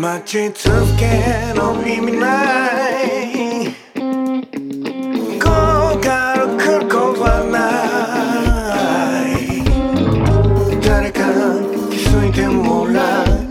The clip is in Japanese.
待続けの意味ない。こがる空港はない。誰か気づいてもらう。